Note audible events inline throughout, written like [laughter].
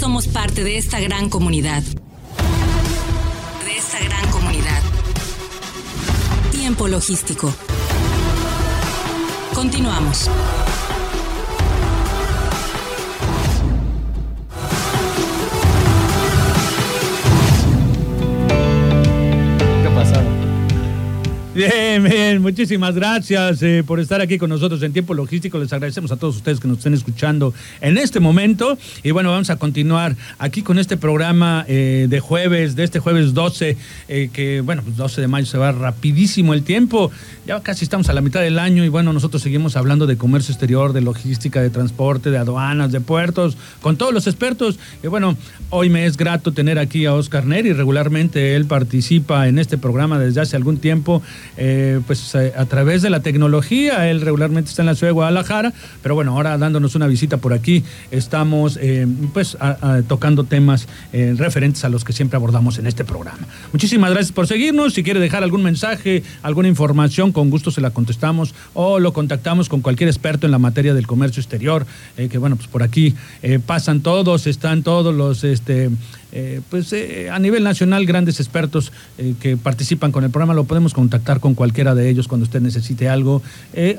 somos parte de esta gran comunidad. De esta gran comunidad. Tiempo logístico. Continuamos. Bien, bien, muchísimas gracias eh, por estar aquí con nosotros en tiempo logístico. Les agradecemos a todos ustedes que nos estén escuchando en este momento. Y bueno, vamos a continuar aquí con este programa eh, de jueves, de este jueves 12, eh, que bueno, pues 12 de mayo se va rapidísimo el tiempo. Ya casi estamos a la mitad del año y bueno, nosotros seguimos hablando de comercio exterior, de logística, de transporte, de aduanas, de puertos, con todos los expertos. Y bueno, hoy me es grato tener aquí a Oscar Neri. Regularmente él participa en este programa desde hace algún tiempo eh, pues eh, a través de la tecnología. Él regularmente está en la ciudad de Guadalajara, pero bueno, ahora dándonos una visita por aquí, estamos eh, pues tocando temas referentes a los que siempre abordamos en este programa. Muchísimas gracias por seguirnos. Si quiere dejar algún mensaje, alguna información, con gusto se la contestamos o lo contactamos con cualquier experto en la materia del comercio exterior, que bueno, pues por aquí pasan todos, están todos los este pues a nivel nacional grandes expertos que participan con el programa, lo podemos contactar con cualquiera de ellos cuando usted necesite algo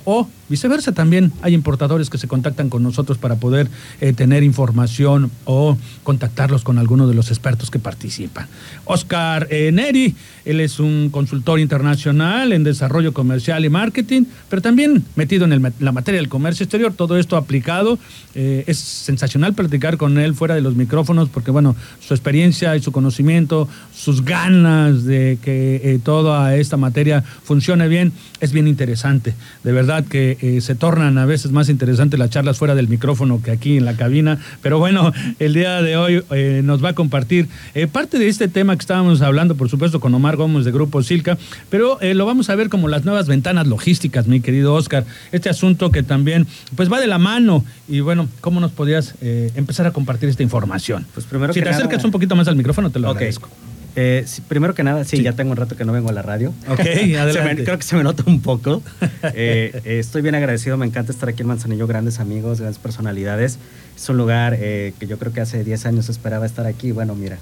o viceversa también hay importadores que se contactan con nosotros para poder tener información o contactarlos con alguno de los expertos que participan. Oscar Neri, él es un consultor internacional en desarrollo comercial y marketing, pero también metido en la materia del comercio exterior, todo esto aplicado. es sensacional platicar con él fuera de los micrófonos porque bueno, su experiencia y su conocimiento, sus ganas de que eh, toda esta materia funcione bien, es bien interesante. De verdad que eh, se tornan a veces más interesantes las charlas fuera del micrófono que aquí en la cabina. Pero bueno, el día de hoy eh, nos va a compartir parte de este tema que estábamos hablando, por supuesto, con Omar Gómez de Grupo Silca, pero lo vamos a ver como las nuevas ventanas logísticas, mi querido Oscar. Este asunto que también pues va de la mano. Y bueno, ¿cómo nos podías empezar a compartir esta información? Pues primero si te acercas un un poquito más al micrófono, te lo agradezco. Eh, primero que nada, sí, ya tengo un rato que no vengo a la radio. Ok, [laughs] adelante. creo que se me nota un poco. [laughs] Eh, eh, estoy bien agradecido, me encanta estar aquí en Manzanillo, grandes amigos, grandes personalidades. Es un lugar que yo creo que hace 10 años esperaba estar aquí. Bueno, mira,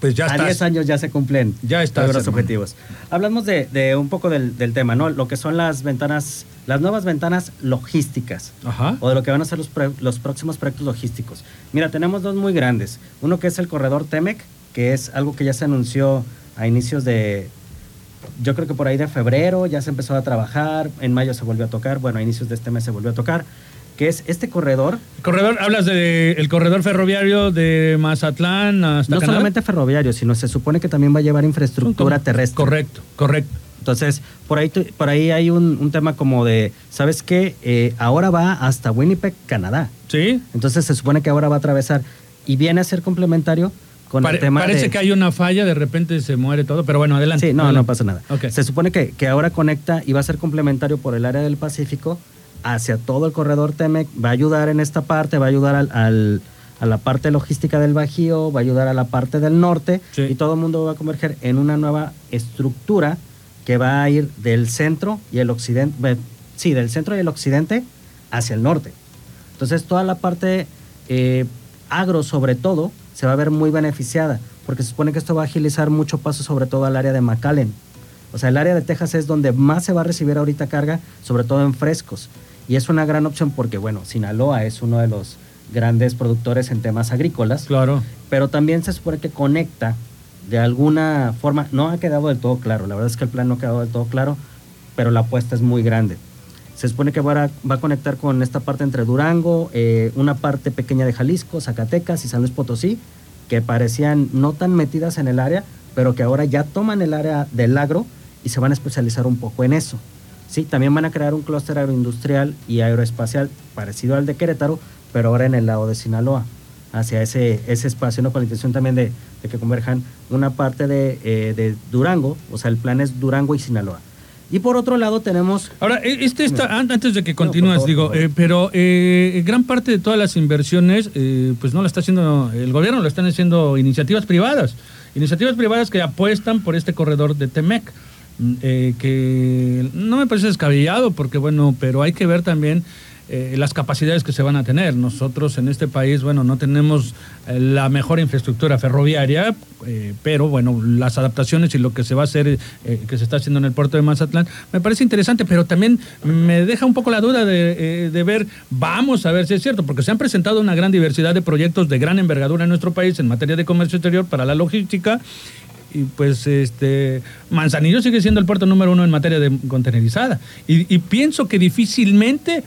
pues ya a 10 años ya se cumplen ya los objetivos. Hablamos de, un poco del, tema, ¿no? Lo que son las ventanas, las nuevas ventanas logísticas. Ajá. O de lo que van a ser los, los próximos proyectos logísticos. Mira, tenemos dos muy grandes. Uno que es el corredor Temec, que es algo que ya se anunció a inicios de, yo creo que por ahí de febrero ya se empezó a trabajar, en mayo se volvió a tocar, bueno, a inicios de este mes se volvió a tocar que es este corredor. corredor, hablas del corredor ferroviario de Mazatlán hasta No solamente ferroviario, sino se supone que también va a llevar infraestructura terrestre. Correcto, correcto. Entonces, por ahí, por ahí hay un, tema como de, ¿sabes qué? Eh, ahora va hasta Winnipeg, Canadá. Sí. Entonces se supone que ahora va a atravesar y viene a ser complementario con el tema Parece que hay una falla, de repente se muere todo, pero bueno, adelante. Sí, no, no pasa nada. Se supone que, que ahora conecta y va a ser complementario por el área del Pacífico hacia todo el corredor Temec, va a ayudar en esta parte, va a ayudar al, a la parte logística del Bajío, va a ayudar a la parte del norte y todo el mundo va a converger en una nueva estructura que va a ir del centro y el occidente, sí, del centro y el occidente hacia el norte. Entonces toda la parte eh, agro sobre todo se va a ver muy beneficiada porque se supone que esto va a agilizar mucho paso sobre todo al área de McAllen. O sea, el área de Texas es donde más se va a recibir ahorita carga, sobre todo en frescos. Y es una gran opción porque, bueno, Sinaloa es uno de los grandes productores en temas agrícolas. Claro. Pero también se supone que conecta de alguna forma, no ha quedado del todo claro, la verdad es que el plan no ha quedado del todo claro, pero la apuesta es muy grande. Se supone que va a, va a conectar con esta parte entre Durango, eh, una parte pequeña de Jalisco, Zacatecas y San Luis Potosí, que parecían no tan metidas en el área, pero que ahora ya toman el área del agro y se van a especializar un poco en eso. Sí, también van a crear un clúster aeroindustrial y aeroespacial parecido al de Querétaro, pero ahora en el lado de Sinaloa, hacia ese, ese espacio, ¿no? con la intención también de, que converjan una parte eh, de, Durango, o sea, el plan es Durango y Sinaloa. Y por otro lado tenemos... Ahora, e, este está, antes de que continúes, digo, eh, pero eh, gran parte de todas las inversiones, pues no la está haciendo el gobierno, lo están haciendo iniciativas privadas. Iniciativas privadas que apuestan por este corredor de Temec. Eh, que no me parece descabellado, porque bueno, pero hay que ver también eh, las capacidades que se van a tener. Nosotros en este país, bueno, no tenemos eh, la mejor infraestructura ferroviaria, eh, pero bueno, las adaptaciones y lo que se va a hacer, que se está haciendo en el puerto de Mazatlán, me parece interesante, pero también me deja un poco la duda de, de ver, vamos a ver si es cierto, porque se han presentado una gran diversidad de proyectos de gran envergadura en nuestro país en materia de comercio exterior para la logística y pues este Manzanillo sigue siendo el puerto número uno en materia de contenerizada. Y, pienso que difícilmente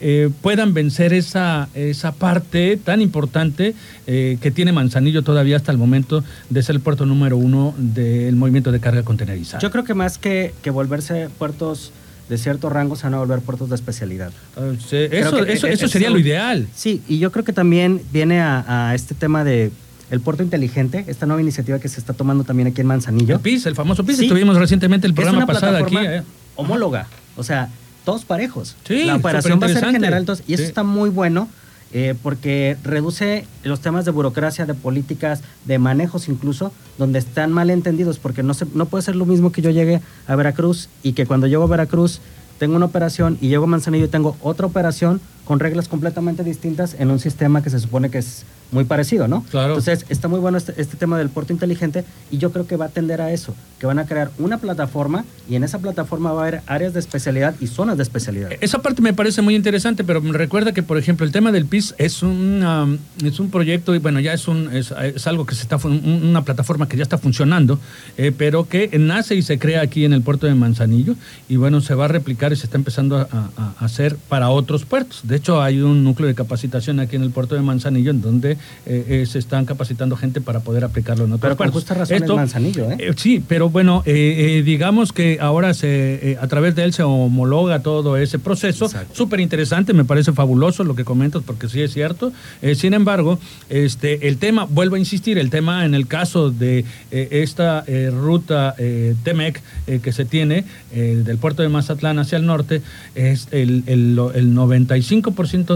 eh, puedan vencer esa, esa parte tan importante eh, que tiene Manzanillo todavía hasta el momento de ser el puerto número uno del movimiento de carga contenerizada. Yo creo que más que, que volverse puertos de cierto rango se van a volver puertos de especialidad. Ah, eso, eso, sería lo ideal. Sí, y yo creo que también viene a este tema de el puerto inteligente, esta nueva iniciativa que se está tomando también aquí en Manzanillo. El PIS, el famoso PIS, estuvimos recientemente el programa pasado aquí. Eh. Homóloga, o sea, todos parejos. Sí, la operación va a ser general, y eso está muy bueno. Eh, porque reduce los temas de burocracia, de políticas, de manejos incluso, donde están mal entendidos, porque no, se, no puede ser lo mismo que yo llegue a Veracruz y que cuando llego a Veracruz tengo una operación y llego a Manzanillo y tengo otra operación con reglas completamente distintas en un sistema que se supone que es muy parecido, ¿no? Claro. Entonces, está muy bueno este, este, tema del puerto inteligente y yo creo que va a tender a eso, que van a crear una plataforma y en esa plataforma va a haber áreas de especialidad y zonas de especialidad. Esa parte me parece muy interesante, pero me recuerda que, por ejemplo, el tema del PIS es, un es un proyecto y, bueno, ya es, un, es, algo que se está, una plataforma que ya está funcionando, eh, pero que nace y se crea aquí en el puerto de Manzanillo y, bueno, se va a replicar y se está empezando a, hacer para otros puertos. De hecho, hay un núcleo de capacitación aquí en el puerto de Manzanillo en donde eh, eh, se están capacitando gente para poder aplicarlo en otros Pero con justa razón Esto, Manzanillo, ¿eh? Sí, pero bueno, digamos que ahora se a través de él se homologa todo ese proceso. Súper interesante, me parece fabuloso lo que comentas, porque sí es cierto. sin embargo, este, el tema, vuelvo a insistir, el tema en el caso de esta ruta TEMEC que se tiene del puerto de Mazatlán hacia el norte, es el, el, el 95%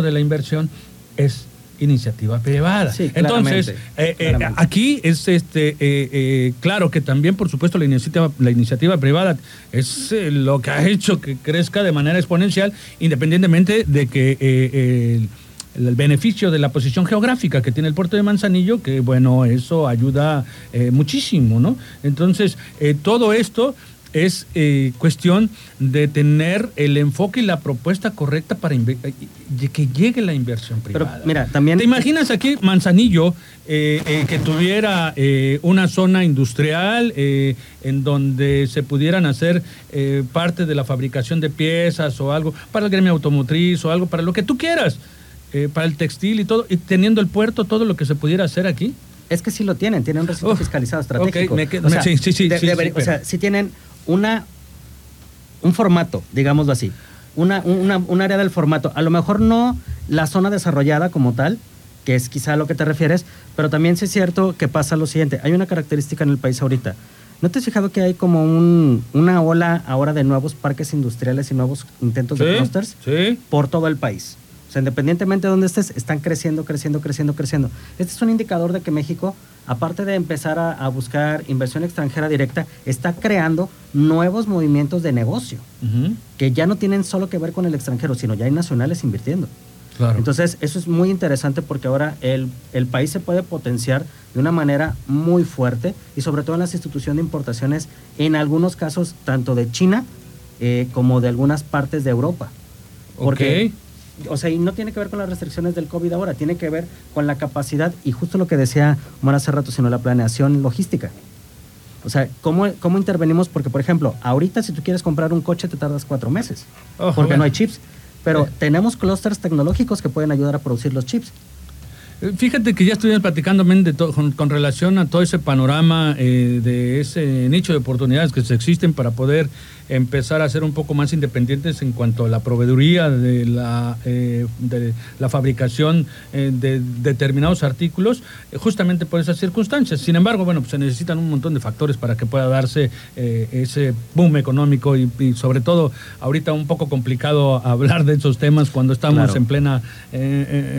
de la inversión es iniciativa privada. Entonces, eh, eh, aquí es este eh, claro que también, por supuesto, la iniciativa, la iniciativa privada es lo que ha hecho que crezca de manera exponencial, independientemente de que el, beneficio de la posición geográfica que tiene el puerto de Manzanillo, que bueno, eso ayuda muchísimo, ¿no? Entonces, todo esto es eh, cuestión de tener el enfoque y la propuesta correcta para que llegue la inversión privada. Pero, mira, también... ¿Te imaginas aquí Manzanillo eh, eh, que tuviera una zona industrial en donde se pudieran hacer parte de la fabricación de piezas o algo para el gremio automotriz o algo para lo que tú quieras, para el textil y todo, y teniendo el puerto, todo lo que se pudiera hacer aquí? Es que sí lo tienen, tienen un recinto fiscalizado estratégico. o sea, sí, sí, sí, o sea, sí tienen una, un formato, digámoslo así, una, un área del formato. A lo mejor no la zona desarrollada como tal, que es quizá a lo que te refieres, pero también sí es cierto que pasa lo siguiente. Hay una característica en el país ahorita. ¿No te has fijado que hay como un, una ola ahora de nuevos parques industriales y nuevos intentos de clusters sí. por todo el país? O sea, independientemente de dónde estés, están creciendo, creciendo, creciendo, creciendo. Este es un indicador de que México aparte de empezar a, buscar inversión extranjera directa, está creando nuevos movimientos de negocio que ya no tienen solo que ver con el extranjero, sino ya hay nacionales invirtiendo. Entonces, eso es muy interesante porque ahora el, país se puede potenciar de una manera muy fuerte y sobre todo en las instituciones de importaciones, en algunos casos tanto de China eh, como de algunas partes de Europa. Porque o sea, y no tiene que ver con las restricciones del COVID ahora, tiene que ver con la capacidad y justo lo que decía Omar hace rato, sino la planeación logística. O sea, ¿cómo, ¿cómo intervenimos? Porque, por ejemplo, ahorita si tú quieres comprar un coche te tardas cuatro meses, porque no hay chips. Pero tenemos clústeres tecnológicos que pueden ayudar a producir los chips. Eh, fíjate que ya estuvimos platicando con, relación a todo ese panorama eh, de ese nicho de oportunidades que se existen para poder empezar a ser un poco más independientes en cuanto a la proveeduría de la, eh, de la fabricación de determinados artículos, justamente por esas circunstancias. Sin embargo, bueno, pues se necesitan un montón de factores para que pueda darse ese boom económico y, sobre todo ahorita un poco complicado [laughs] hablar de esos temas cuando estamos en plena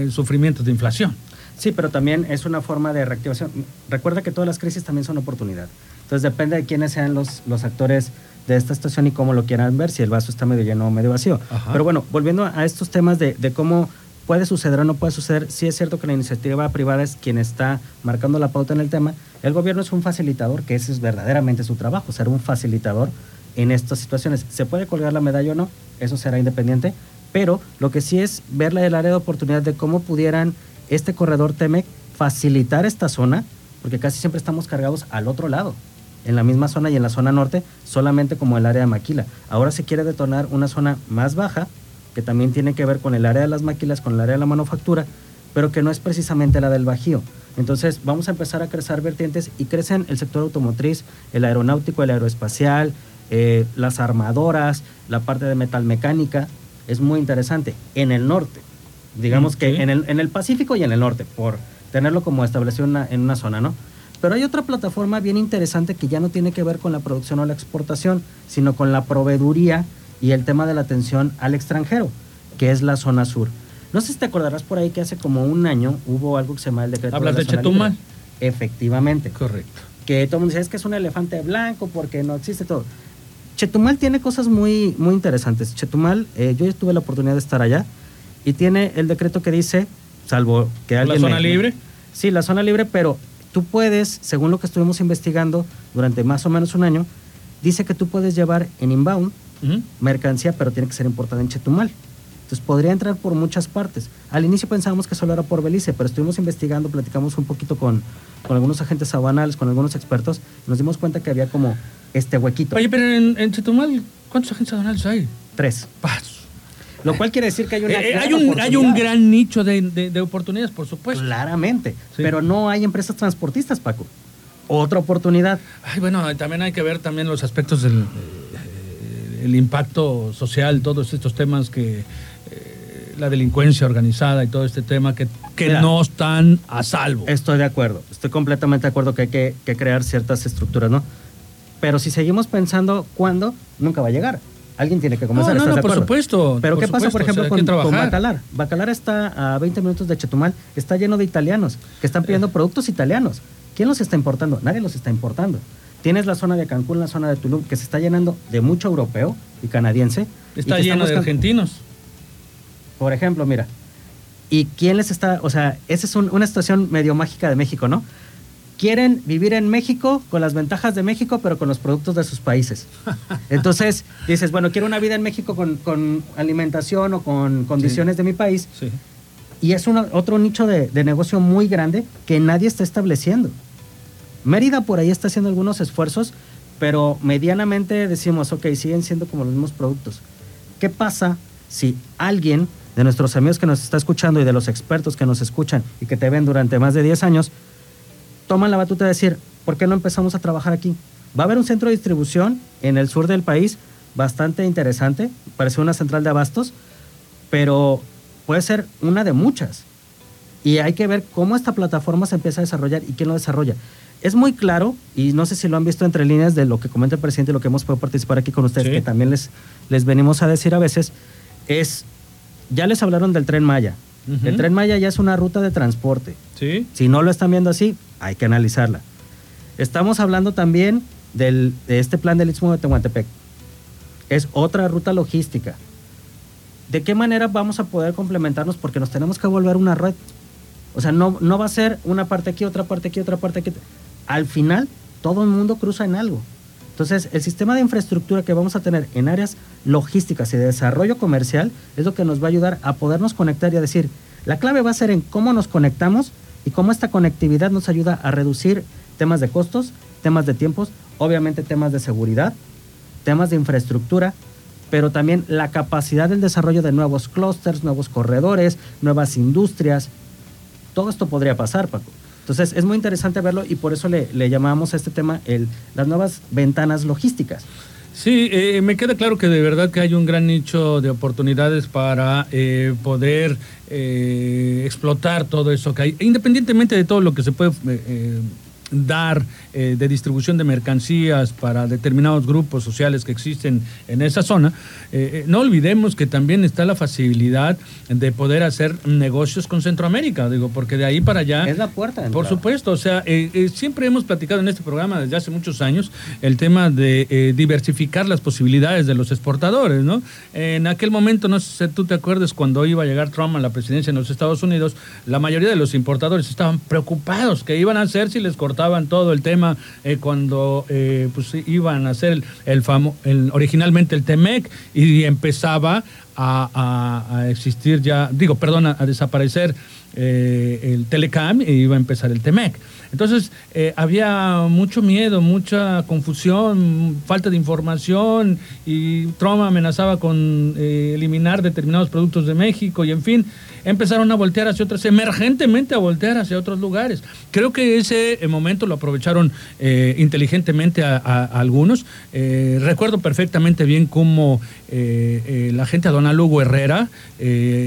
sufrimiento de inflación. Sí, pero también es una forma de reactivación. Recuerda que todas las crisis también son oportunidad. Entonces depende de quiénes sean los, los actores de esta estación y cómo lo quieran ver, si el vaso está medio lleno o medio vacío. Ajá. Pero bueno, volviendo a estos temas de, de cómo puede suceder o no puede suceder, sí es cierto que la iniciativa privada es quien está marcando la pauta en el tema. El gobierno es un facilitador, que ese es verdaderamente su trabajo, ser un facilitador en estas situaciones. ¿Se puede colgar la medalla o no? Eso será independiente. Pero lo que sí es ver el área de oportunidad de cómo pudieran este corredor TEMEC facilitar esta zona, porque casi siempre estamos cargados al otro lado, en la misma zona y en la zona norte, solamente como el área de Maquila. Ahora se quiere detonar una zona más baja, que también tiene que ver con el área de las maquilas, con el área de la manufactura, pero que no es precisamente la del Bajío. Entonces vamos a empezar a crecer vertientes y crecen el sector automotriz, el aeronáutico, el aeroespacial, eh, las armadoras, la parte de metalmecánica. Es muy interesante. En el norte, digamos Mm, que en el, en el Pacífico y en el norte, por tenerlo como establecido en una, en una zona, ¿no? Pero hay otra plataforma bien interesante que ya no tiene que ver con la producción o la exportación, sino con la proveeduría y el tema de la atención al extranjero, que es la zona sur. No sé si te acordarás por ahí que hace como un año hubo algo que se llama el decreto ¿Hablas la de Chetumal? libre. Efectivamente. Correcto. Que todo el mundo dice, es que es un elefante blanco porque no existe todo. Chetumal tiene cosas muy, muy interesantes. Chetumal, eh, yo ya tuve la oportunidad de estar allá y tiene el decreto que dice, salvo que ¿La alguien... zona me- libre? Sí, la zona libre, pero tú puedes, según lo que estuvimos investigando durante más o menos un año, dice que tú puedes llevar en inbound mercancía, pero tiene que ser importada en Chetumal. Entonces podría entrar por muchas partes. Al inicio pensábamos que solo era por Belice, pero estuvimos investigando, platicamos un poquito con, con algunos agentes aduanales, con algunos expertos, y nos dimos cuenta que había como este huequito. Oye, pero en, en Chetumal, ¿cuántos agentes aduanales hay? Tres. Lo cual quiere decir que hay una. Eh, eh, hay, un, hay un gran nicho de, de- de oportunidades, por supuesto. Claramente. Sí. Pero no hay empresas transportistas, Paco. Otra oportunidad. Ay, bueno, también hay que ver también los aspectos del eh, el impacto social, todos estos temas que la delincuencia organizada y todo este tema que, que Mira. no están a salvo. Estoy de acuerdo, estoy completamente de acuerdo que hay que, que crear ciertas estructuras, ¿no? Pero si seguimos pensando cuándo, nunca va a llegar. Alguien tiene que comenzar. no, ¿estás no, de por supuesto, Pero por ¿qué pasa, por ejemplo, o sea, con. Bacalar? Bacalar está a 20 minutos de Chetumal, está lleno de italianos que están Eh. pidiendo productos italianos. ¿Quién los está importando? Nadie los está importando. Tienes la zona de Cancún, la zona de Tulum, que se está llenando de mucho europeo y canadiense. Está lleno de argentinos. por ejemplo, mira, ¿y quién les está, o sea, esa es un- una situación medio mágica de México, ¿no? Quieren vivir en México con las ventajas de México, pero con los productos de sus países. [laughs] Entonces, dices, bueno, quiero una vida en México con, con alimentación o con condiciones de mi país. Sí. Y es una- otro nicho de, de negocio muy grande que nadie está estableciendo. Mérida por ahí está haciendo algunos esfuerzos, pero medianamente decimos, ok, siguen siendo como los mismos productos. ¿Qué pasa si alguien de nuestros amigos que nos está escuchando y de los expertos que nos escuchan y que te ven durante más de 10 años, toman la batuta de decir, ¿por qué no empezamos a trabajar aquí? Va a haber un centro de distribución en el sur del país bastante interesante, parece una central de abastos, pero puede ser una de muchas. Y hay que ver cómo esta plataforma se empieza a desarrollar y quién lo desarrolla. Es muy claro, y no sé si lo han visto entre líneas de lo que comenta el presidente y lo que hemos podido participar aquí con ustedes, Sí. que también les, les venimos a decir a veces, es, ya les hablaron del tren Maya. Ujú. El tren Maya ya es una ruta de transporte. Sí. Si no lo están viendo así, hay que analizarla. Estamos hablando también del, de este plan del Istmo de Tehuantepec. Es otra ruta logística. ¿De qué manera vamos a poder complementarnos? Porque nos tenemos que volver una red. O sea, no, no va a ser una parte aquí, otra parte aquí, otra parte aquí. Al final, todo el mundo cruza en algo. Entonces, el sistema de infraestructura que vamos a tener en áreas logísticas y de desarrollo comercial es lo que nos va a ayudar a podernos conectar y a decir, la clave va a ser en cómo nos conectamos y cómo esta conectividad nos ayuda a reducir temas de costos, temas de tiempos, obviamente temas de seguridad, temas de infraestructura, pero también la capacidad del desarrollo de nuevos clústeres, nuevos corredores, nuevas industrias. Todo esto podría pasar, Paco. Entonces es muy interesante verlo y por eso le, le llamamos a este tema el, las nuevas ventanas logísticas. Sí, eh, me queda claro que de verdad que hay un gran nicho de oportunidades para eh, poder eh, explotar todo eso que hay, independientemente de todo lo que se puede eh, eh, dar eh, de distribución de mercancías para determinados grupos sociales que existen en esa zona, eh, no olvidemos que también está la facilidad de poder hacer negocios con Centroamérica, digo, porque de ahí para allá... Es la puerta. Por supuesto, o sea, siempre hemos platicado en este programa desde hace muchos años el tema de diversificar las posibilidades de los exportadores, ¿no? En aquel momento, no sé si tú te acuerdas, cuando iba a llegar Trump a la presidencia en los Estados Unidos, la mayoría de los importadores estaban preocupados que iban a hacer si les cortaban todo el tema eh, cuando eh, pues, iban a hacer el, el, el, originalmente el TEMEC y empezaba a, existir ya, digo, perdón, a, desaparecer eh, el Telecam y iba a empezar el TEMEC. Entonces, había mucho miedo, mucha confusión, falta de información y Trump amenazaba con eliminar determinados productos de México y en fin, empezaron a voltear hacia otros, emergentemente a voltear hacia otros lugares. Creo que ese eh, momento lo aprovecharon eh, inteligentemente algunos. Eh, recuerdo perfectamente bien cómo la gente a Don Lugo Herrera,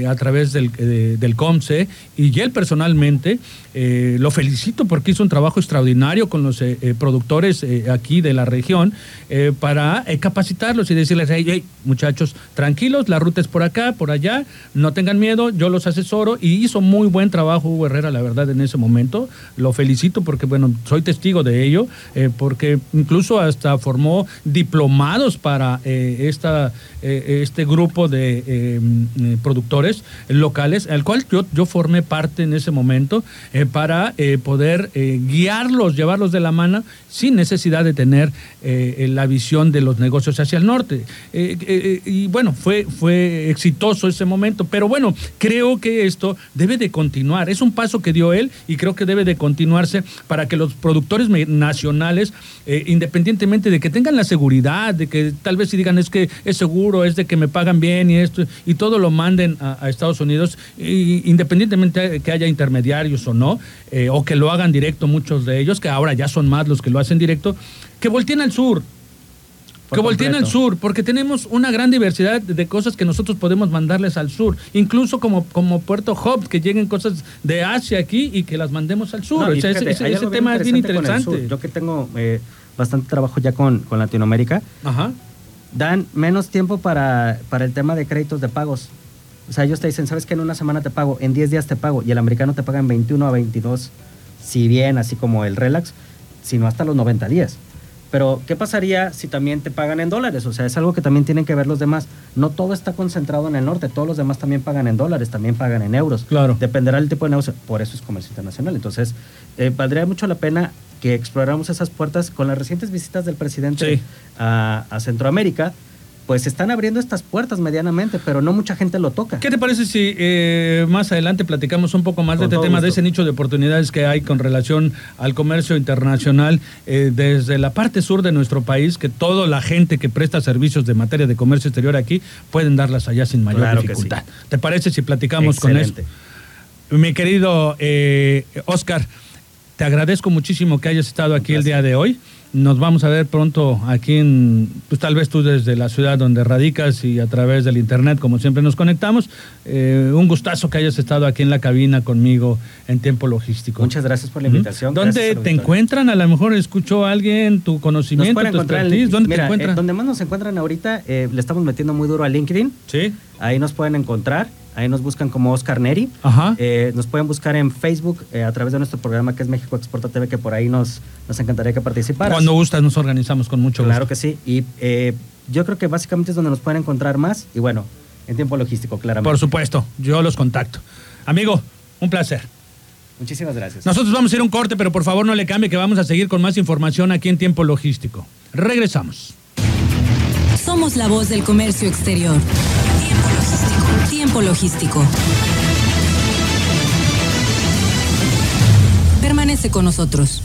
a través del, del COMSE, y él personalmente, lo felicito porque hizo un trabajo extraordinario con los productores aquí de la región para capacitarlos y decirles, hey, hey, muchachos, tranquilos, la ruta es por acá, por allá, no tengan miedo, yo los asesoro y hizo muy buen trabajo Hugo Herrera, la verdad, en ese momento. Lo felicito porque, bueno, soy testigo de ello, eh, porque incluso hasta formó diplomados para eh, esta, eh, este grupo de productores locales, al cual yo, yo formé parte en ese momento para poder guiarlos, llevarlos de la mano sin necesidad de tener la visión de los negocios hacia el norte. y bueno, fue, fue exitoso ese momento, pero bueno, creo que esto debe de continuar. Es un paso que dio él y creo que debe de continuarse para que los productores nacionales, eh, independientemente de que tengan la seguridad, de que tal vez si digan es que es seguro, es de que me pagan bien y esto, y todo lo manden a, Estados Unidos, independientemente de que haya intermediarios o no, eh, o que lo hagan directo muchos de ellos, que ahora ya son más los que lo hacen directo, que volteen al sur que volteen al sur, porque tenemos una gran diversidad de cosas que nosotros podemos mandarles al sur, incluso como, como Puerto Hub, que lleguen cosas de Asia aquí y que las mandemos al sur. ese, tema es bien interesante. Yo que tengo eh, bastante trabajo ya con, con Latinoamérica, dan menos tiempo para, para el tema de créditos de pagos. O sea, ellos te dicen, ¿sabes que En una semana te pago, en 10 días te pago, y el americano te paga en 21 a 22, si bien así como el relax, sino hasta los 90 días. Pero, ¿qué pasaría si también te pagan en dólares? O sea, es algo que también tienen que ver los demás. No todo está concentrado en el norte, todos los demás también pagan en dólares, también pagan en euros. Claro. Dependerá del tipo de negocio. Por eso es comercio internacional. Entonces, eh, valdría mucho la pena que exploráramos esas puertas con las recientes visitas del presidente a, a Centroamérica pues están abriendo estas puertas medianamente, pero no mucha gente lo toca. ¿Qué te parece si eh, más adelante platicamos un poco más de este tema, de ese nicho de oportunidades que hay con relación al comercio internacional eh, desde la parte sur de nuestro país, que toda la gente que presta servicios de materia de comercio exterior aquí pueden darlas allá sin mayor dificultad? ¿Te parece si platicamos con eso? Mi querido eh, Oscar, te agradezco muchísimo que hayas estado aquí el día de hoy. Nos vamos a ver pronto aquí en, pues tal vez tú desde la ciudad donde radicas y a través del internet, como siempre nos conectamos. Eh, un gustazo que hayas estado aquí en la cabina conmigo en tiempo logístico. Muchas gracias por la invitación. ¿Dónde te encuentran? A lo mejor escuchó alguien tu conocimiento, tu expertise. ¿Dónde te encuentran? Eh, donde más nos encuentran ahorita, eh, le estamos metiendo muy duro a LinkedIn. Sí. Ahí nos pueden encontrar. Ahí nos buscan como Oscar Neri. Ajá. Eh, nos pueden buscar en Facebook eh, a través de nuestro programa que es México Exporta TV, que por ahí nos, nos encantaría que participaras. Cuando gustas nos organizamos con mucho gusto. Claro que sí. Y eh, yo creo que básicamente es donde nos pueden encontrar más. Y bueno, en tiempo logístico, claramente. Por supuesto, yo los contacto. Amigo, un placer. Muchísimas gracias. Nosotros vamos a ir a un corte, pero por favor no le cambie que vamos a seguir con más información aquí en tiempo logístico. Regresamos. Somos la voz del comercio exterior. Tiempo logístico. Permanece con nosotros.